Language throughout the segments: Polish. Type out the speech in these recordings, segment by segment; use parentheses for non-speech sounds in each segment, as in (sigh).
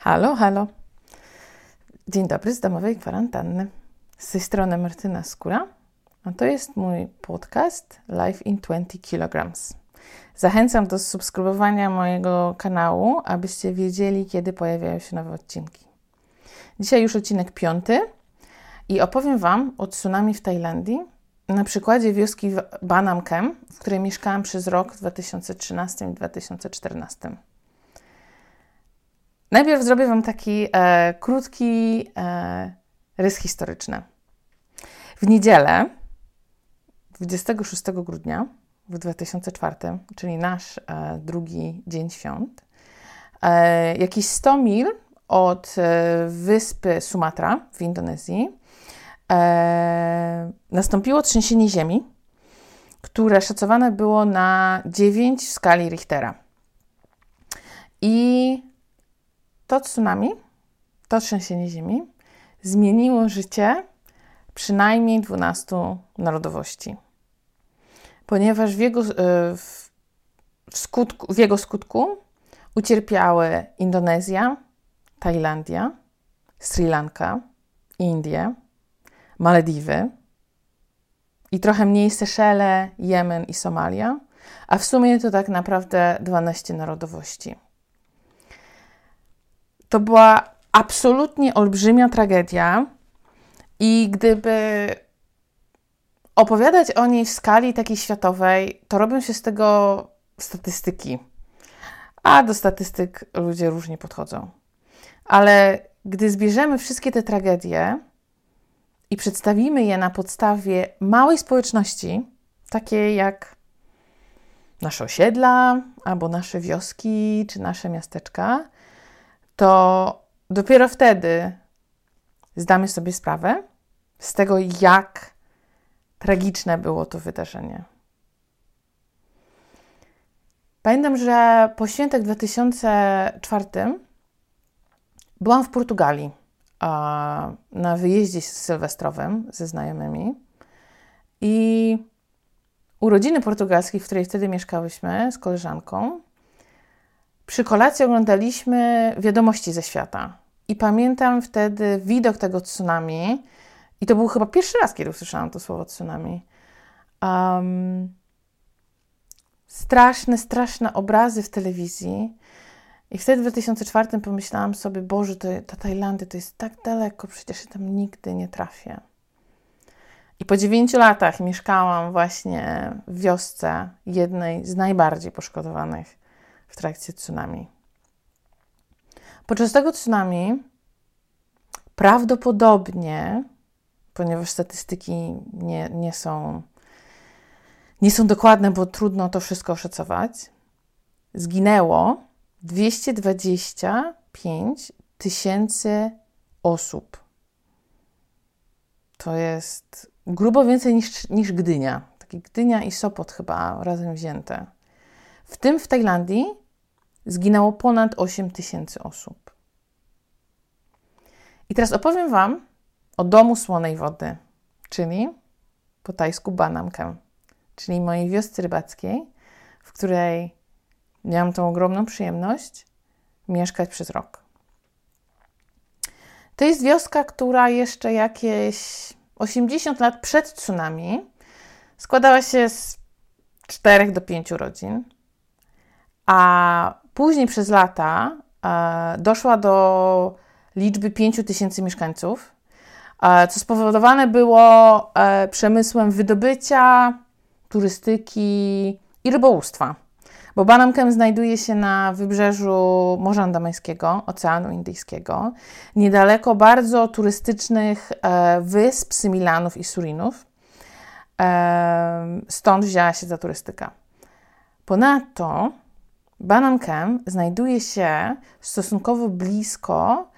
Halo, halo. Dzień dobry z domowej kwarantanny. Z tej strony Martyna Skóra, a to jest mój podcast Life in 20 kg. Zachęcam do subskrybowania mojego kanału, abyście wiedzieli, kiedy pojawiają się nowe odcinki. Dzisiaj już odcinek piąty i opowiem Wam o tsunami w Tajlandii na przykładzie wioski Banam Kem, w której mieszkałam przez rok w 2013 i 2014. Najpierw zrobię Wam taki e, krótki e, rys historyczny. W niedzielę, 26 grudnia w 2004, czyli nasz e, drugi dzień świąt, e, jakieś 100 mil od e, wyspy Sumatra w Indonezji, e, nastąpiło trzęsienie ziemi, które szacowane było na 9 w skali Richtera. I to tsunami, to trzęsienie ziemi zmieniło życie przynajmniej 12 narodowości. Ponieważ w jego, e, w, skutku, w jego skutku ucierpiały Indonezja, Tajlandia, Sri Lanka, Indie, Malediwy i trochę mniej Seszele, Jemen i Somalia, a w sumie to tak naprawdę 12 narodowości. To była absolutnie olbrzymia tragedia, i gdyby opowiadać o niej w skali takiej światowej, to robią się z tego statystyki. A do statystyk ludzie różnie podchodzą. Ale gdy zbierzemy wszystkie te tragedie i przedstawimy je na podstawie małej społeczności, takiej jak nasze osiedla, albo nasze wioski, czy nasze miasteczka, to dopiero wtedy zdamy sobie sprawę z tego, jak tragiczne było to wydarzenie. Pamiętam, że po świętach 2004 byłam w Portugalii na wyjeździe sylwestrowym ze znajomymi i urodziny portugalskiej, w której wtedy mieszkałyśmy z koleżanką, przy kolacji oglądaliśmy wiadomości ze świata. I pamiętam wtedy widok tego tsunami, i to był chyba pierwszy raz, kiedy usłyszałam to słowo tsunami. Um, straszne, straszne obrazy w telewizji. I wtedy w 2004 pomyślałam sobie, Boże, to, ta Tajlandia to jest tak daleko, przecież ja tam nigdy nie trafię. I po dziewięciu latach mieszkałam właśnie w wiosce jednej z najbardziej poszkodowanych w trakcie tsunami. Podczas tego tsunami prawdopodobnie, ponieważ statystyki nie, nie, są, nie są dokładne, bo trudno to wszystko oszacować, zginęło 225 tysięcy osób. To jest grubo więcej niż, niż Gdynia. Taki Gdynia i Sopot chyba razem wzięte. W tym w Tajlandii zginęło ponad 8 tysięcy osób. I teraz opowiem Wam o domu słonej wody, czyli po tajsku Banamkę, czyli mojej wiosce rybackiej, w której miałam tą ogromną przyjemność mieszkać przez rok. To jest wioska, która jeszcze jakieś 80 lat przed tsunami składała się z 4 do 5 rodzin, a później przez lata e, doszła do liczby 5 tysięcy mieszkańców, e, co spowodowane było e, przemysłem wydobycia, turystyki i rybołówstwa. Bo Banamkem znajduje się na wybrzeżu Morza Andameńskiego, Oceanu Indyjskiego, niedaleko bardzo turystycznych wysp Symilanów i Surinów. Stąd wzięła się ta turystyka. Ponadto Banan Kem znajduje się stosunkowo blisko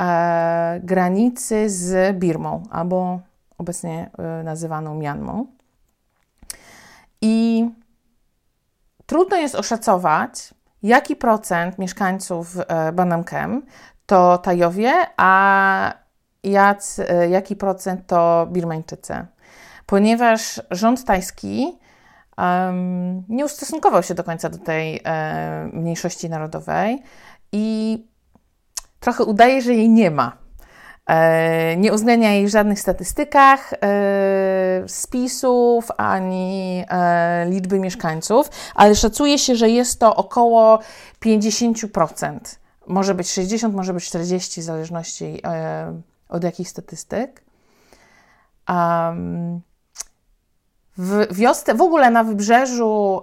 e, granicy z Birmą, albo obecnie e, nazywaną Mianmą. I trudno jest oszacować, jaki procent mieszkańców e, to Tajowie, a jac, e, jaki procent to Birmańczycy. Ponieważ rząd tajski nie ustosunkował się do końca do tej e, mniejszości narodowej i trochę udaje, że jej nie ma. E, nie uwzględnia jej w żadnych statystykach e, spisów ani liczby mieszkańców, ale szacuje się, że jest to około 50%. Może być 60, może być 40, w zależności od jakich statystyk. W wiosce, w ogóle na wybrzeżu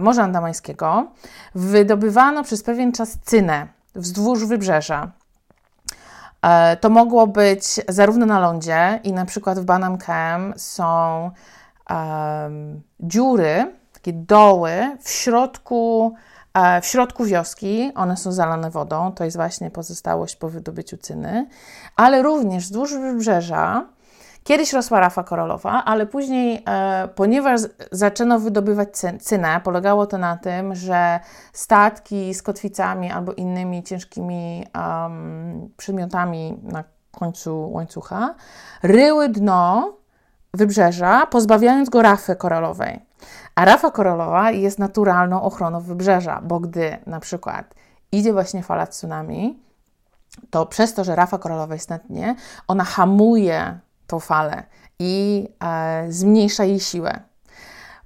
Morza Andamańskiego wydobywano przez pewien czas cynę wzdłuż wybrzeża. E, to mogło być zarówno na lądzie i na przykład w Banam Kem są um, dziury, takie doły w środku, e, w środku wioski. One są zalane wodą, to jest właśnie pozostałość po wydobyciu cyny, ale również wzdłuż wybrzeża Kiedyś rosła rafa koralowa, ale później, e, ponieważ zaczęto wydobywać cynę, polegało to na tym, że statki z kotwicami albo innymi ciężkimi um, przedmiotami na końcu łańcucha ryły dno wybrzeża, pozbawiając go rafy koralowej. A rafa koralowa jest naturalną ochroną wybrzeża, bo gdy na przykład idzie właśnie fala tsunami, to przez to, że rafa koralowa jest na dnie, ona hamuje tą falę i e, zmniejsza jej siłę.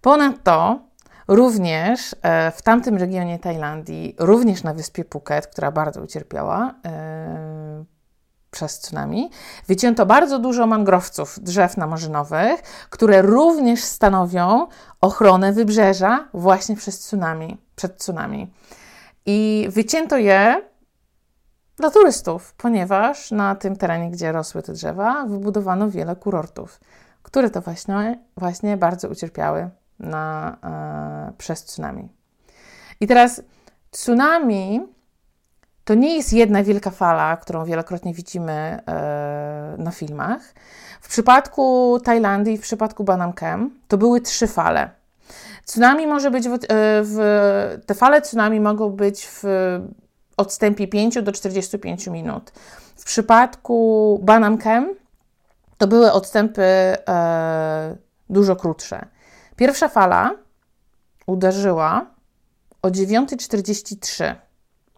Ponadto również e, w tamtym regionie Tajlandii, również na wyspie Phuket, która bardzo ucierpiała e, przez tsunami, wycięto bardzo dużo mangrowców, drzew namorzynowych, które również stanowią ochronę wybrzeża właśnie przez tsunami, przed tsunami. I wycięto je dla turystów, ponieważ na tym terenie, gdzie rosły te drzewa, wybudowano wiele kurortów, które to właśnie, właśnie bardzo ucierpiały na, e, przez tsunami. I teraz tsunami to nie jest jedna wielka fala, którą wielokrotnie widzimy e, na filmach. W przypadku Tajlandii, w przypadku Banamkem, to były trzy fale. Tsunami może być w, e, w, te fale tsunami mogą być w odstępie 5 do 45 minut. W przypadku Banamkem to były odstępy e, dużo krótsze. Pierwsza fala uderzyła o 9.43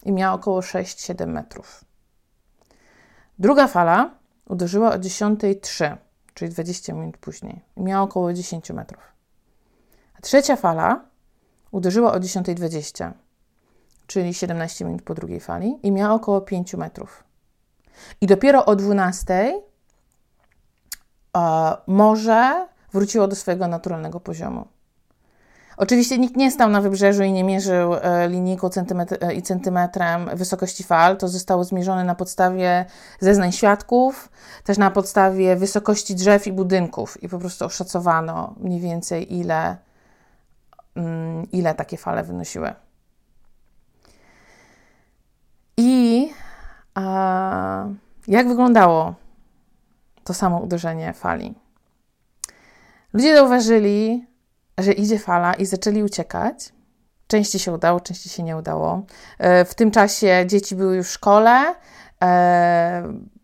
i miała około 6-7 metrów. Druga fala uderzyła o 10.03, czyli 20 minut później, i miała około 10 metrów. A trzecia fala uderzyła o 10.20 czyli 17 minut po drugiej fali, i miała około 5 metrów. I dopiero o 12 e, morze wróciło do swojego naturalnego poziomu. Oczywiście nikt nie stał na wybrzeżu i nie mierzył e, linijką centymetr e, i centymetrem wysokości fal. To zostało zmierzone na podstawie zeznań świadków, też na podstawie wysokości drzew i budynków i po prostu oszacowano mniej więcej ile, mm, ile takie fale wynosiły. I a, jak wyglądało to samo uderzenie fali? Ludzie zauważyli, że idzie fala i zaczęli uciekać. Części się udało, części się nie udało. E, w tym czasie dzieci były już w szkole, e,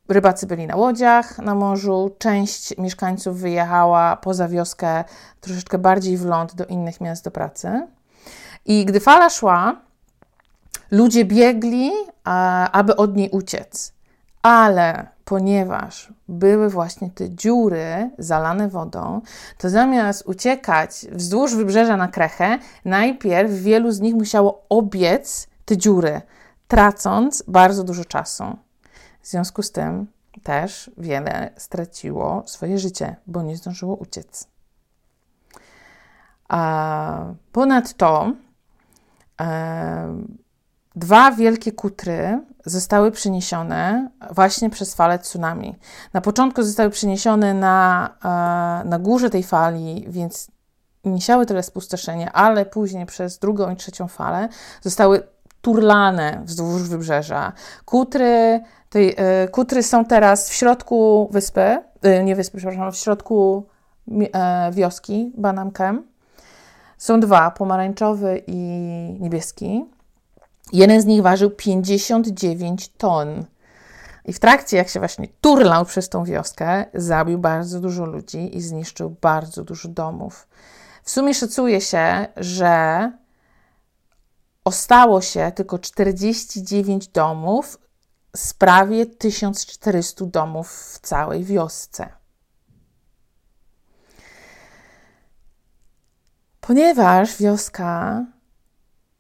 rybacy byli na łodziach na morzu, część mieszkańców wyjechała poza wioskę troszeczkę bardziej w ląd do innych miast do pracy. I gdy fala szła, Ludzie biegli, aby od niej uciec, ale ponieważ były właśnie te dziury zalane wodą, to zamiast uciekać wzdłuż wybrzeża na Krechę, najpierw wielu z nich musiało obiec te dziury, tracąc bardzo dużo czasu. W związku z tym też wiele straciło swoje życie, bo nie zdążyło uciec. A ponadto e, Dwa wielkie kutry zostały przeniesione właśnie przez falę tsunami. Na początku zostały przeniesione na, e, na górze tej fali, więc nie siały tyle spustoszenia, ale później przez drugą i trzecią falę zostały turlane wzdłuż wybrzeża. Kutry, tej, e, kutry są teraz w środku wyspy, e, nie wyspy, przepraszam, w środku wioski Banamkem. Są dwa, pomarańczowy i niebieski. Jeden z nich ważył 59 ton. I w trakcie, jak się właśnie turlał przez tą wioskę, zabił bardzo dużo ludzi i zniszczył bardzo dużo domów. W sumie szacuje się, że ostało się tylko 49 domów z prawie 1400 domów w całej wiosce. Ponieważ wioska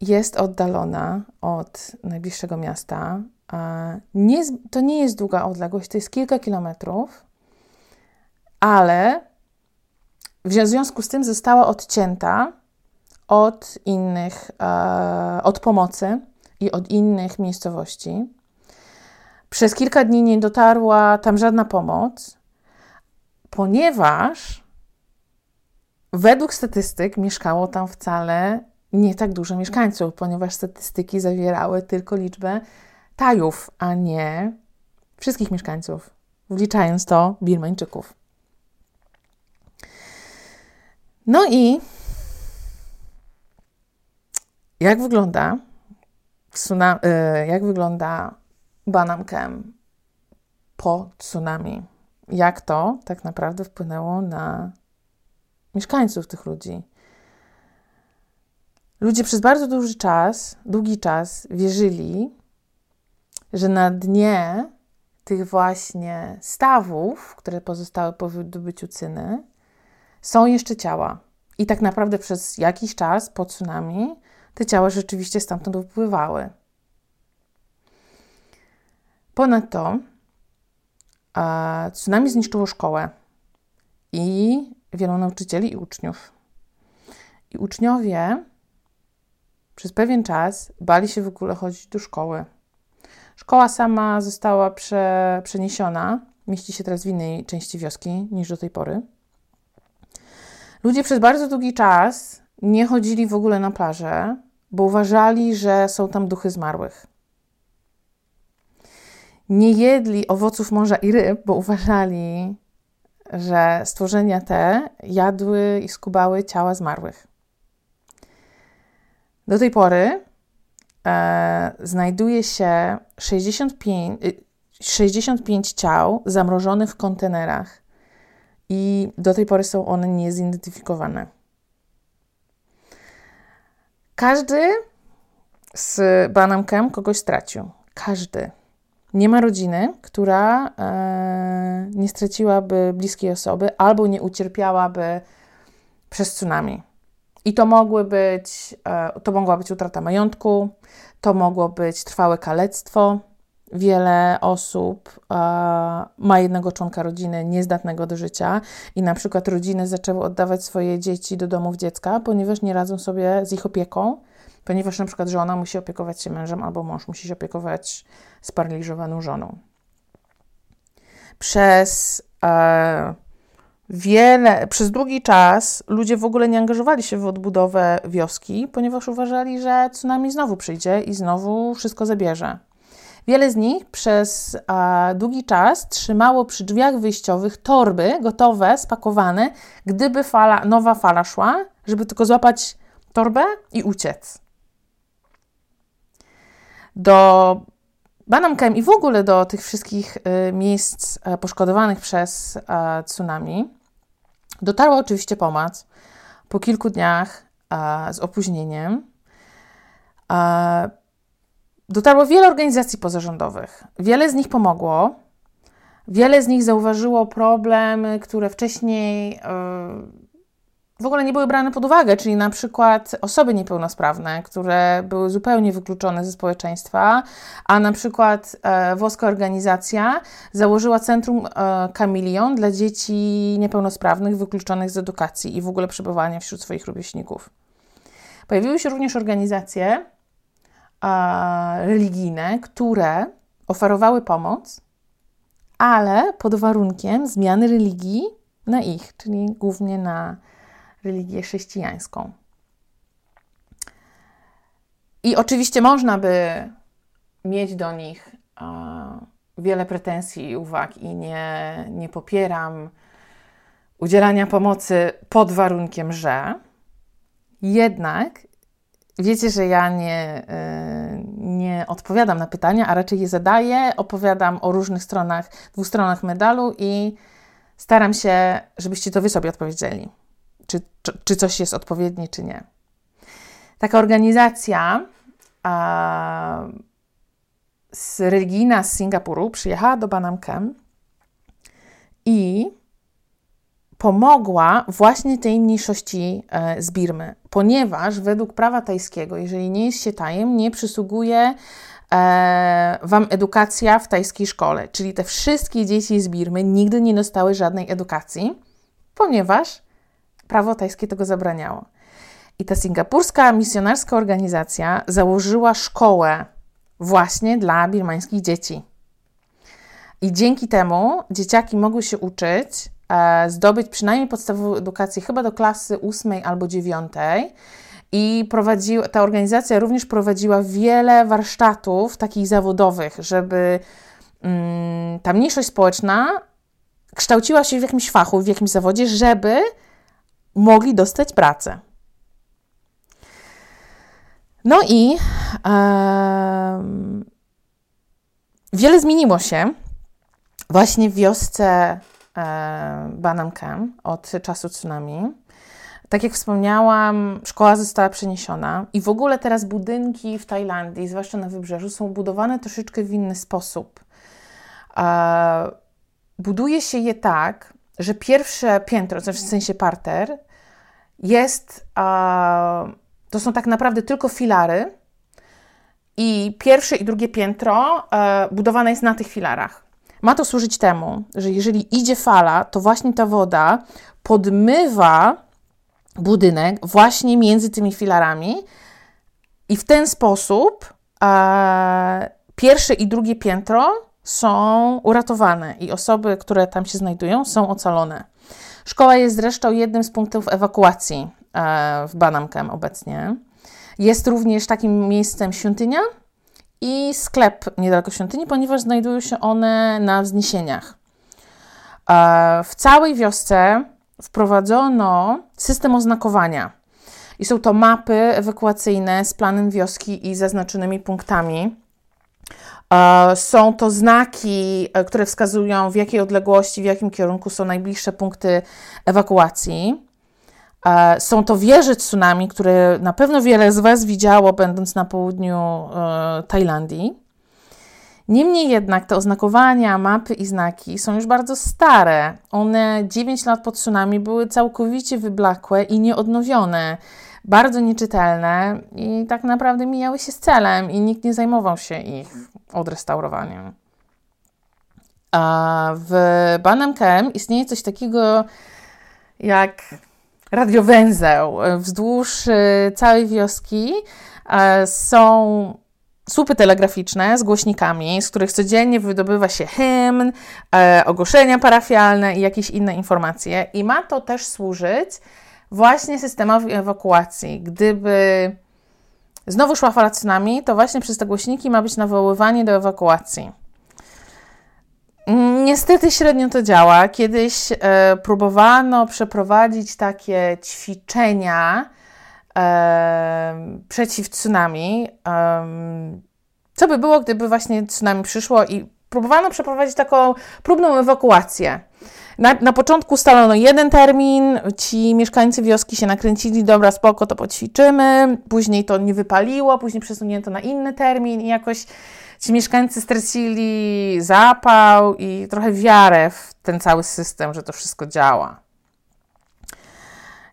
jest oddalona od najbliższego miasta, nie, to nie jest długa odległość, to jest kilka kilometrów, ale w związku z tym została odcięta od innych, e, od pomocy i od innych miejscowości. Przez kilka dni nie dotarła tam żadna pomoc, ponieważ według statystyk mieszkało tam wcale nie tak dużo mieszkańców, ponieważ statystyki zawierały tylko liczbę Tajów, a nie wszystkich mieszkańców, wliczając to Birmańczyków. No i jak wygląda tsunami, y, jak wygląda Banamkem po tsunami? Jak to tak naprawdę wpłynęło na mieszkańców tych ludzi? Ludzie przez bardzo długi czas, długi czas wierzyli, że na dnie tych właśnie stawów, które pozostały po wydobyciu cyny, są jeszcze ciała. I tak naprawdę przez jakiś czas po tsunami te ciała rzeczywiście stamtąd wypływały. Ponadto tsunami zniszczyło szkołę i wielu nauczycieli i uczniów. I uczniowie przez pewien czas bali się w ogóle chodzić do szkoły. Szkoła sama została prze, przeniesiona, mieści się teraz w innej części wioski niż do tej pory. Ludzie przez bardzo długi czas nie chodzili w ogóle na plażę, bo uważali, że są tam duchy zmarłych. Nie jedli owoców morza i ryb, bo uważali, że stworzenia te jadły i skubały ciała zmarłych. Do tej pory e, znajduje się 65, 65 y, ciał zamrożonych w kontenerach i do tej pory są one niezidentyfikowane. Każdy z Banamkem kogoś stracił. Każdy. Nie ma rodziny, która e, nie straciłaby bliskiej osoby albo nie ucierpiałaby przez tsunami. I to mogły być, e, to mogła być utrata majątku, to mogło być trwałe kalectwo. Wiele osób e, ma jednego członka rodziny niezdatnego do życia i na przykład rodziny zaczęły oddawać swoje dzieci do domów dziecka, ponieważ nie radzą sobie z ich opieką, ponieważ na przykład żona musi opiekować się mężem albo mąż musi się opiekować sparaliżowaną żoną. Przez e, wiele, przez długi czas ludzie w ogóle nie angażowali się w odbudowę wioski, ponieważ uważali, że tsunami znowu przyjdzie i znowu wszystko zabierze. Wiele z nich przez a, długi czas trzymało przy drzwiach wyjściowych torby gotowe, spakowane, gdyby fala, nowa fala szła, żeby tylko złapać torbę i uciec. Do Banamkem i w ogóle do tych wszystkich y, miejsc y, poszkodowanych przez y, tsunami Dotarła oczywiście pomoc po kilku dniach z opóźnieniem. dotarło wiele organizacji pozarządowych. Wiele z nich pomogło. Wiele z nich zauważyło problemy, które wcześniej e, w ogóle nie były brane pod uwagę, czyli na przykład osoby niepełnosprawne, które były zupełnie wykluczone ze społeczeństwa, a na przykład e, włoska organizacja założyła Centrum e, Kamilion dla dzieci niepełnosprawnych wykluczonych z edukacji i w ogóle przebywania wśród swoich rówieśników. Pojawiły się również organizacje e, religijne, które oferowały pomoc, ale pod warunkiem zmiany religii na ich, czyli głównie na religię chrześcijańską. I oczywiście można by mieć do nich wiele pretensji i uwag, i nie, nie popieram udzielania pomocy pod warunkiem, że jednak wiecie, że ja nie, y, nie odpowiadam na pytania, a raczej je zadaję, opowiadam o różnych stronach, dwóch stronach medalu i staram się, żebyście to wy sobie odpowiedzieli czy, czy, coś jest odpowiednie, czy nie. Taka organizacja a, z religijna z Singapuru przyjechała do Banam Kem i pomogła właśnie tej mniejszości e, z Birmy, ponieważ według prawa tajskiego, jeżeli nie jest się tajem, nie przysługuje e, Wam edukacja w tajskiej szkole. Czyli te wszystkie dzieci z Birmy nigdy nie dostały żadnej edukacji, ponieważ prawo tajskie tego zabraniało. I ta singapurska misjonarska organizacja założyła szkołę właśnie dla birmańskich dzieci. I dzięki temu dzieciaki mogły się uczyć, e, zdobyć przynajmniej podstawową edukację, chyba do klasy ósmej albo dziewiątej. I ta organizacja również prowadziła wiele warsztatów takich zawodowych, żeby mm, ta mniejszość społeczna kształciła się w jakimś fachu, w jakimś zawodzie, żeby mogli dostać pracę. No i um, wiele zmieniło się właśnie w wiosce e, Banamkem od czasu tsunami. Tak jak wspomniałam, szkoła została przeniesiona i w ogóle teraz budynki w Tajlandii, zwłaszcza na wybrzeżu, są budowane troszeczkę w inny sposób. E, buduje się je tak, że pierwsze piętro, w sensie parter, jest, to są tak naprawdę tylko filary i pierwsze i drugie piętro e, budowane jest na tych filarach. Ma to służyć temu, że jeżeli idzie fala, to właśnie ta woda podmywa budynek właśnie między tymi filarami i w ten sposób e, pierwsze i drugie piętro są uratowane i osoby, które tam się znajdują, są ocalone. Szkoła jest zresztą jednym z punktów ewakuacji e, w Banamkem obecnie. Jest również takim miejscem świątynia i sklep niedaleko świątyni, ponieważ znajdują się one na wzniesieniach. E, w całej wiosce wprowadzono system oznakowania. I są to mapy ewakuacyjne z planem wioski i zaznaczonymi punktami. E, są to znaki, e, które wskazują w jakiej odległości, w jakim kierunku są najbliższe punkty ewakuacji. E, są to wieże tsunami, które na pewno wiele z Was widziało, będąc na południu Tajlandii. Niemniej jednak te oznakowania, mapy i znaki są już bardzo stare. One 9 lat po tsunami były całkowicie wyblakłe i nieodnowione bardzo nieczytelne i tak naprawdę mijały się z celem i nikt nie zajmował się ich odrestaurowaniem. A w Banem KM istnieje coś takiego jak radiowęzeł. Wzdłuż y, całej wioski są słupy telegraficzne z głośnikami, z których codziennie wydobywa się hymn, e, ogłoszenia parafialne i jakieś inne informacje. I ma to też służyć właśnie systemowi ewakuacji. Gdyby znowu szła fala tsunami, to właśnie przez te głośniki ma być nawoływanie do ewakuacji. Niestety średnio to działa. Kiedyś e, próbowano przeprowadzić takie ćwiczenia e, przeciw tsunami. E, co by było, gdyby właśnie tsunami przyszło i próbowano przeprowadzić taką próbną ewakuację. Na, na początku ustalono jeden termin, ci mieszkańcy wioski się nakręcili, dobra, spoko, to poćwiczymy, później to nie wypaliło, później przesunięto na inny termin i jakoś ci mieszkańcy stracili zapał i trochę wiarę w ten cały system, że to wszystko działa.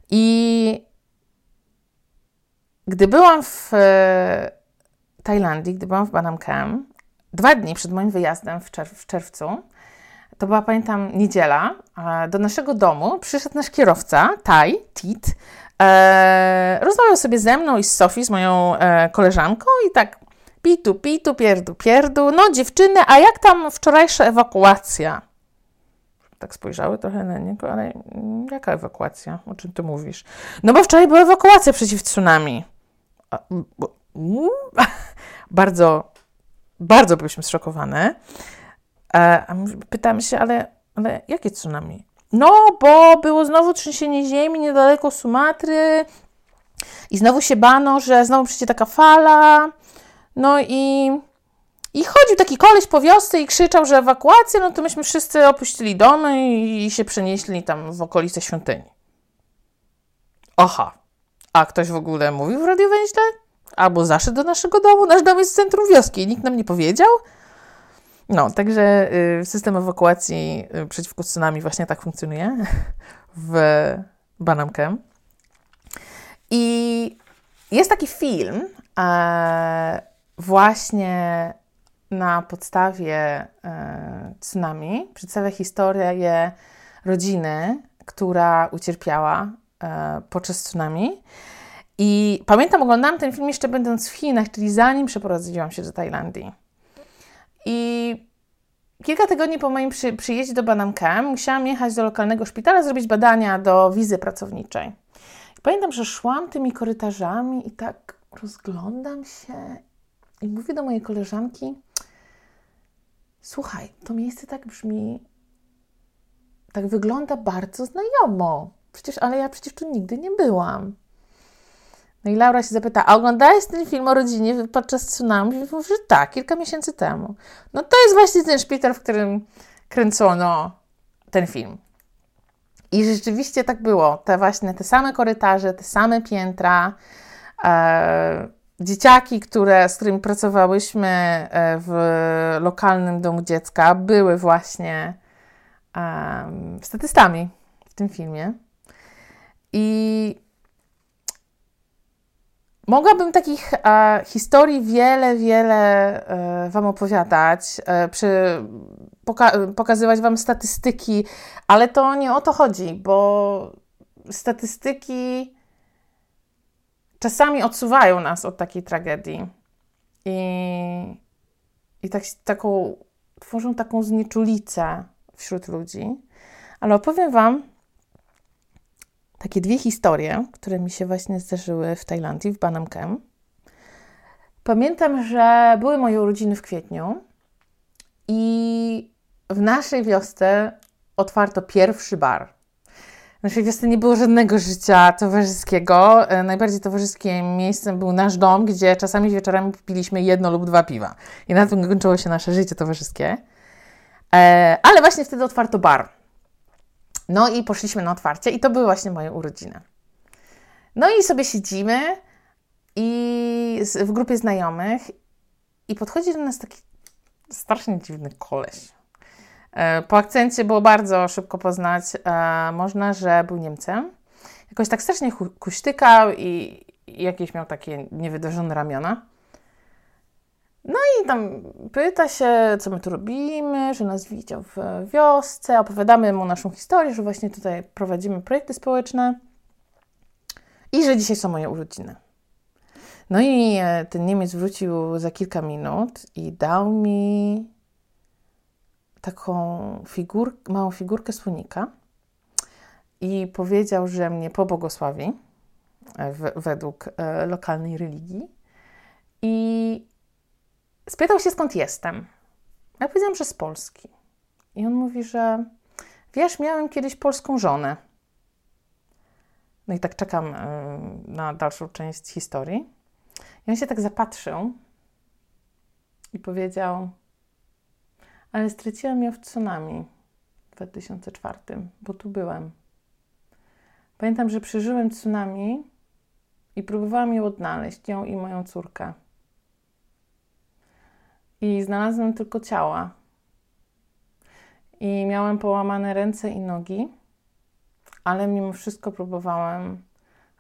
I gdy byłam w e, Tajlandii, gdy byłam w Banam Kem, dwa dni przed moim wyjazdem w, czerw w czerwcu, to była, pamiętam, niedziela, do naszego domu przyszedł nasz kierowca, Tai, Tit, e, rozmawiał sobie ze mną i z Sofii, z moją e, koleżanką i tak pitu, pitu, pierdu, pierdu, no dziewczyny, a jak tam wczorajsza ewakuacja? Tak spojrzały trochę na niego, ale jaka ewakuacja? O czym ty mówisz? No bo wczoraj była ewakuacja przeciw tsunami. (laughs) bardzo, bardzo byliśmy zszokowane. E, a pytamy się, ale, ale jakie tsunami? No, bo było znowu trzęsienie ziemi niedaleko Sumatry i znowu się bano, że znowu przyjdzie taka fala. No i, i chodził taki koleś po wiosce i krzyczał, że ewakuacja, no to myśmy wszyscy opuścili domy i się przenieśli tam w okolice świątyni. Aha. A ktoś w ogóle mówił w radiowęźle albo zaszedł do naszego domu. Nasz dom jest w centrum wioski i nikt nam nie powiedział. No, także y, system ewakuacji y, przeciwko tsunami właśnie tak funkcjonuje (laughs) w Banamkem. I jest taki film e, właśnie na podstawie e, tsunami. Przedstawia historię rodziny, która ucierpiała e, podczas tsunami. I pamiętam, oglądałam ten film jeszcze będąc w Chinach, czyli zanim przeprowadziłam się do Tajlandii. I kilka tygodni po moim przy, przyjeździe do Banamkem musiałam jechać do lokalnego szpitala, zrobić badania do wizy pracowniczej. I pamiętam, że szłam tymi korytarzami i tak rozglądam się i mówię do mojej koleżanki: Słuchaj, to miejsce tak brzmi, tak wygląda bardzo znajomo. Przecież, ale ja przecież tu nigdy nie byłam. No i Laura się zapyta, a oglądałeś ten film o rodzinie podczas tsunami? Mówi, że tak, kilka miesięcy temu. No to jest właśnie ten szpital, w którym kręcono ten film. I rzeczywiście tak było. Te właśnie te same korytarze, te same piętra, e, dzieciaki, które, z którymi pracowałyśmy e, w lokalnym domu dziecka, były właśnie e, statystami w tym filmie. I Mogłabym takich e, historii wiele, wiele e, Wam opowiadać, e, przy, poka pokazywać Wam statystyki, ale to nie o to chodzi, bo statystyki czasami odsuwają nas od takiej tragedii i, i tak, taką, tworzą taką znieczulicę wśród ludzi. Ale opowiem Wam takie dwie historie, które mi się właśnie zdarzyły w Tajlandii, w Banam Kem. Pamiętam, że były moje urodziny w kwietniu i w naszej wiosce otwarto pierwszy bar. W naszej wiosce nie było żadnego życia towarzyskiego. E, najbardziej towarzyskim miejscem był nasz dom, gdzie czasami wieczorami piliśmy jedno lub dwa piwa. I na tym kończyło się nasze życie towarzyskie. E, ale właśnie wtedy otwarto bar. No i poszliśmy na otwarcie i to były właśnie moje urodziny. No i sobie siedzimy i w grupie znajomych i podchodzi do nas taki strasznie dziwny koleś. E, po akcencie było bardzo szybko poznać e, można, że był Niemcem. Jakoś tak strasznie kuśtykał i jakieś miał takie niewydarzone ramiona. Tam pyta się, co my tu robimy, że nas widział w wiosce, opowiadamy mu naszą historię, że właśnie tutaj prowadzimy projekty społeczne i że dzisiaj są moje urodziny. No i e, ten Niemiec wrócił za kilka minut i dał mi taką figur, małą figurkę słonika i powiedział, że mnie pobłogosławi e, w, według e, lokalnej religii. I Spytał się, skąd jestem. Ja powiedziałam, że z Polski. I on mówi, że wiesz, miałem kiedyś polską żonę. No i tak czekam y, na dalszą część historii. I on się tak zapatrzył i powiedział: Ale straciłam ją w tsunami w 2004, bo tu byłem. Pamiętam, że przeżyłem tsunami i próbowałam ją odnaleźć, ją i moją córkę i znalazłem tylko ciała. I miałem połamane ręce i nogi, ale mimo wszystko próbowałem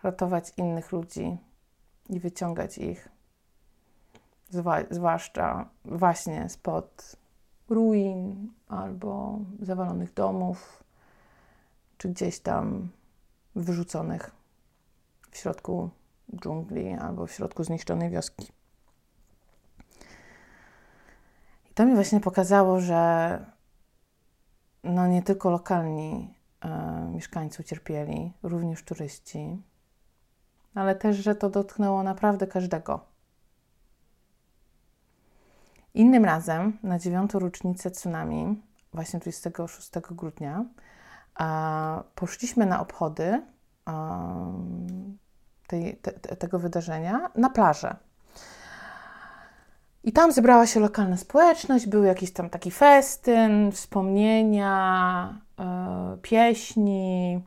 ratować innych ludzi i wyciągać ich, zwłaszcza właśnie spod ruin albo zawalonych domów, czy gdzieś tam wyrzuconych w środku dżungli albo w środku zniszczonej wioski. To mi właśnie pokazało, że no nie tylko lokalni e, mieszkańcy ucierpieli, również turyści, ale też, że to dotknęło naprawdę każdego. Innym razem, na dziewiątą rocznicę tsunami, właśnie 26 grudnia, poszliśmy na obchody tej, te, tego wydarzenia na plażę. I tam zebrała się lokalna społeczność, był jakiś tam taki festyn, wspomnienia, yy, pieśni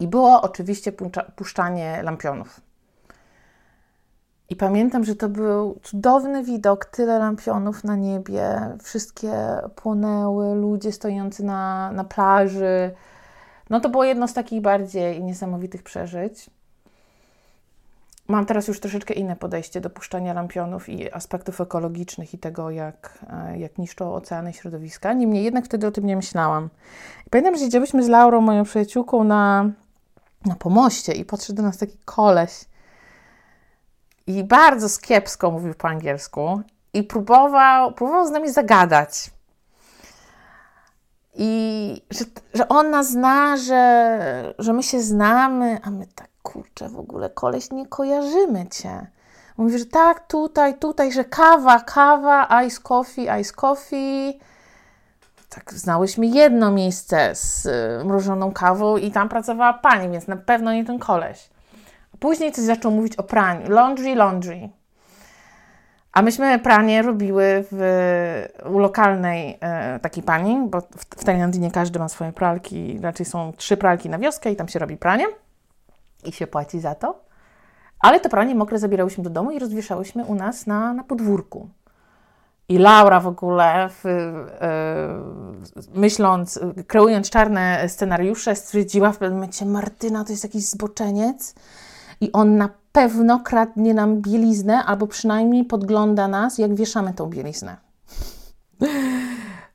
i było oczywiście puszczanie lampionów. I pamiętam, że to był cudowny widok, tyle lampionów na niebie, wszystkie płonęły, ludzie stojący na, na plaży. No to było jedno z takich bardziej niesamowitych przeżyć. Mam teraz już troszeczkę inne podejście do puszczania lampionów i aspektów ekologicznych i tego, jak, e, jak niszczą oceany i środowiska. Niemniej jednak wtedy o tym nie myślałam. Pamiętam, że siedziałyśmy z Laurą, moją przyjaciółką, na, na pomoście i podszedł do nas taki koleś i bardzo kiepsko mówił po angielsku i próbował, próbował z nami zagadać. I że, że on nas zna, że, że my się znamy, a my tak, kurczę, w ogóle koleś, nie kojarzymy cię. Mówi, że tak, tutaj, tutaj, że kawa, kawa, ice coffee, ice coffee. Tak, znałyśmy jedno miejsce z y, mrożoną kawą i tam pracowała pani, więc na pewno nie ten koleś. Później coś zaczął mówić o praniu. Laundry, laundry. A myśmy pranie robiły w, u lokalnej e, takiej pani, bo w, w Tajlandii nie każdy ma swoje pralki, raczej są trzy pralki na wioskę i tam się robi pranie i się płaci za to. Ale to pranie mokre zabierałyśmy do domu i rozwieszałyśmy u nas na, na podwórku. I Laura w ogóle, w, myśląc, kreując czarne scenariusze, stwierdziła w pewnym momencie: Martyna to jest jakiś zboczeniec i on na pewno kradnie nam bieliznę, albo przynajmniej podgląda nas, jak wieszamy tą bieliznę.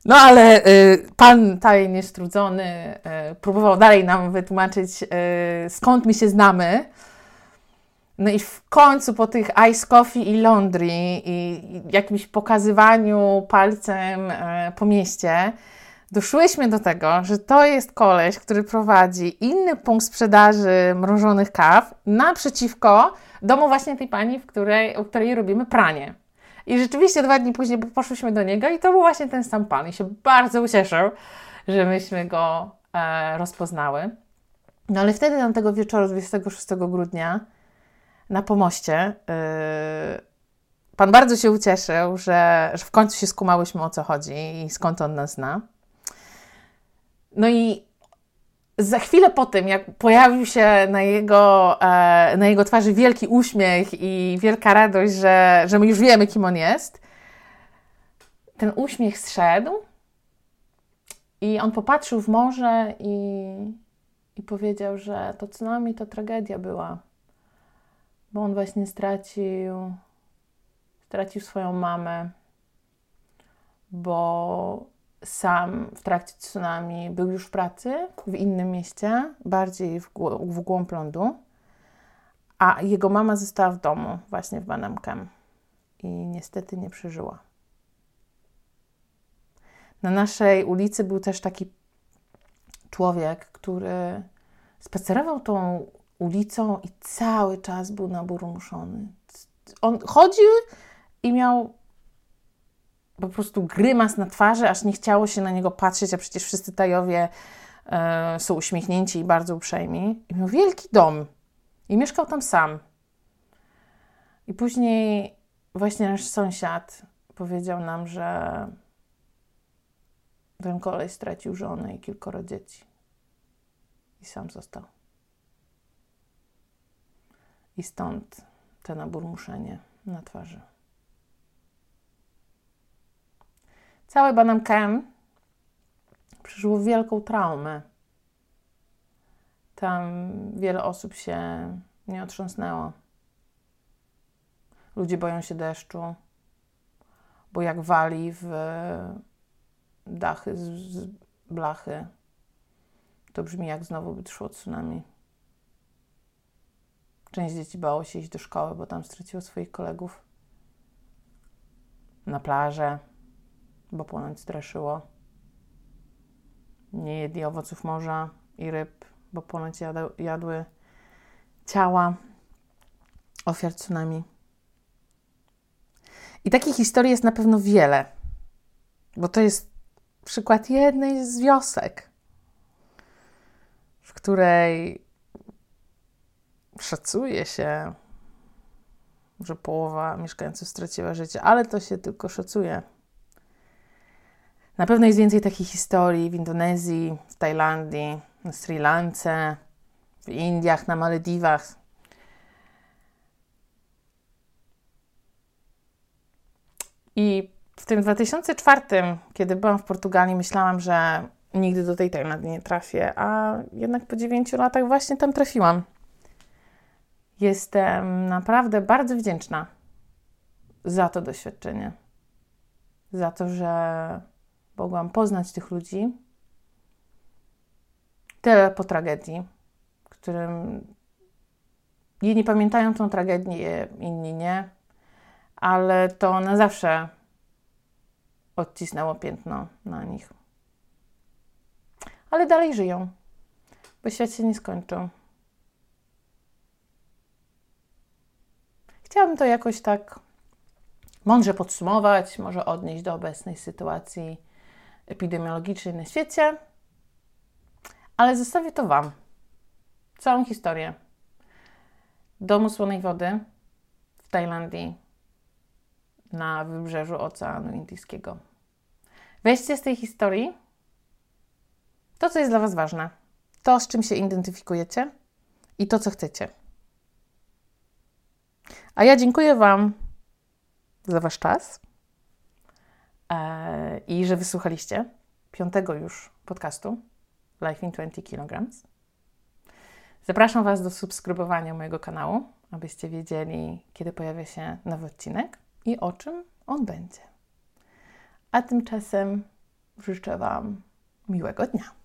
No ale y, pan tajnie strudzony y, próbował dalej nam wytłumaczyć, y, skąd my się znamy. No i w końcu po tych ice coffee i laundry i, i jakimś pokazywaniu palcem y, po mieście, doszłyśmy do tego, że to jest koleś, który prowadzi inny punkt sprzedaży mrożonych kaw naprzeciwko domu właśnie tej pani, w której, u której robimy pranie. I rzeczywiście dwa dni później poszłyśmy do niego i to był właśnie ten sam pan. I się bardzo ucieszył, że myśmy go e, rozpoznały. No ale wtedy tam tego wieczoru 26 grudnia na pomoście yy, pan bardzo się ucieszył, że, że w końcu się skumałyśmy o co chodzi i skąd on nas zna. No i za chwilę po tym, jak pojawił się na jego, e, na jego twarzy wielki uśmiech i wielka radość, że, że my już wiemy, kim on jest, ten uśmiech zszedł i on popatrzył w morze i, i powiedział, że to tsunami to tragedia była, bo on właśnie stracił, stracił swoją mamę, bo sam w trakcie tsunami był już w pracy w innym mieście, bardziej w, w głąb lądu, a jego mama została w domu, właśnie w Banamkem i niestety nie przeżyła. Na naszej ulicy był też taki człowiek, który spacerował tą ulicą i cały czas był naburmuszony. On chodził i miał po prostu grymas na twarzy, aż nie chciało się na niego patrzeć, a przecież wszyscy Tajowie e, są uśmiechnięci i bardzo uprzejmi. I miał wielki dom i mieszkał tam sam. I później właśnie nasz sąsiad powiedział nam, że ten kolej stracił żonę i kilkoro dzieci. I sam został. I stąd te naburmuszenie na twarzy. Całe Banam Camp przeżyło wielką traumę. Tam wiele osób się nie otrząsnęło. Ludzie boją się deszczu, bo jak wali w dachy z blachy, to brzmi jak znowu by szło tsunami. Część dzieci bało się iść do szkoły, bo tam straciło swoich kolegów. Na plażę bo ponoć straszyło. Nie jedli owoców morza i ryb, bo ponoć jadły ciała ofiar tsunami. I takich historii jest na pewno wiele, bo to jest przykład jednej z wiosek, w której szacuje się, że połowa mieszkańców straciła życie, ale to się tylko szacuje. Na pewno jest więcej takich historii w Indonezji, w Tajlandii, na Sri Lance, w Indiach, na Malediwach. I w tym 2004, kiedy byłam w Portugalii, myślałam, że nigdy do tej Tajlandii nie trafię, a jednak po 9 latach właśnie tam trafiłam. Jestem naprawdę bardzo wdzięczna za to doświadczenie. Za to, że mogłam poznać tych ludzi. Tyle po tragedii, którym jedni pamiętają tą tragedię, inni nie, ale to na zawsze odcisnęło piętno na nich. Ale dalej żyją, bo świat się nie skończył. Chciałabym to jakoś tak mądrze podsumować, może odnieść do obecnej sytuacji epidemiologicznej na świecie, ale zostawię to Wam. Całą historię domu słonej wody w Tajlandii na wybrzeżu Oceanu Indyjskiego. Weźcie z tej historii to, co jest dla Was ważne, to, z czym się identyfikujecie i to, co chcecie. A ja dziękuję Wam za Wasz czas i że wysłuchaliście piątego już podcastu Life in 20 kg. Zapraszam Was do subskrybowania mojego kanału, abyście wiedzieli, kiedy pojawia się nowy odcinek i o czym on będzie. A tymczasem życzę Wam miłego dnia.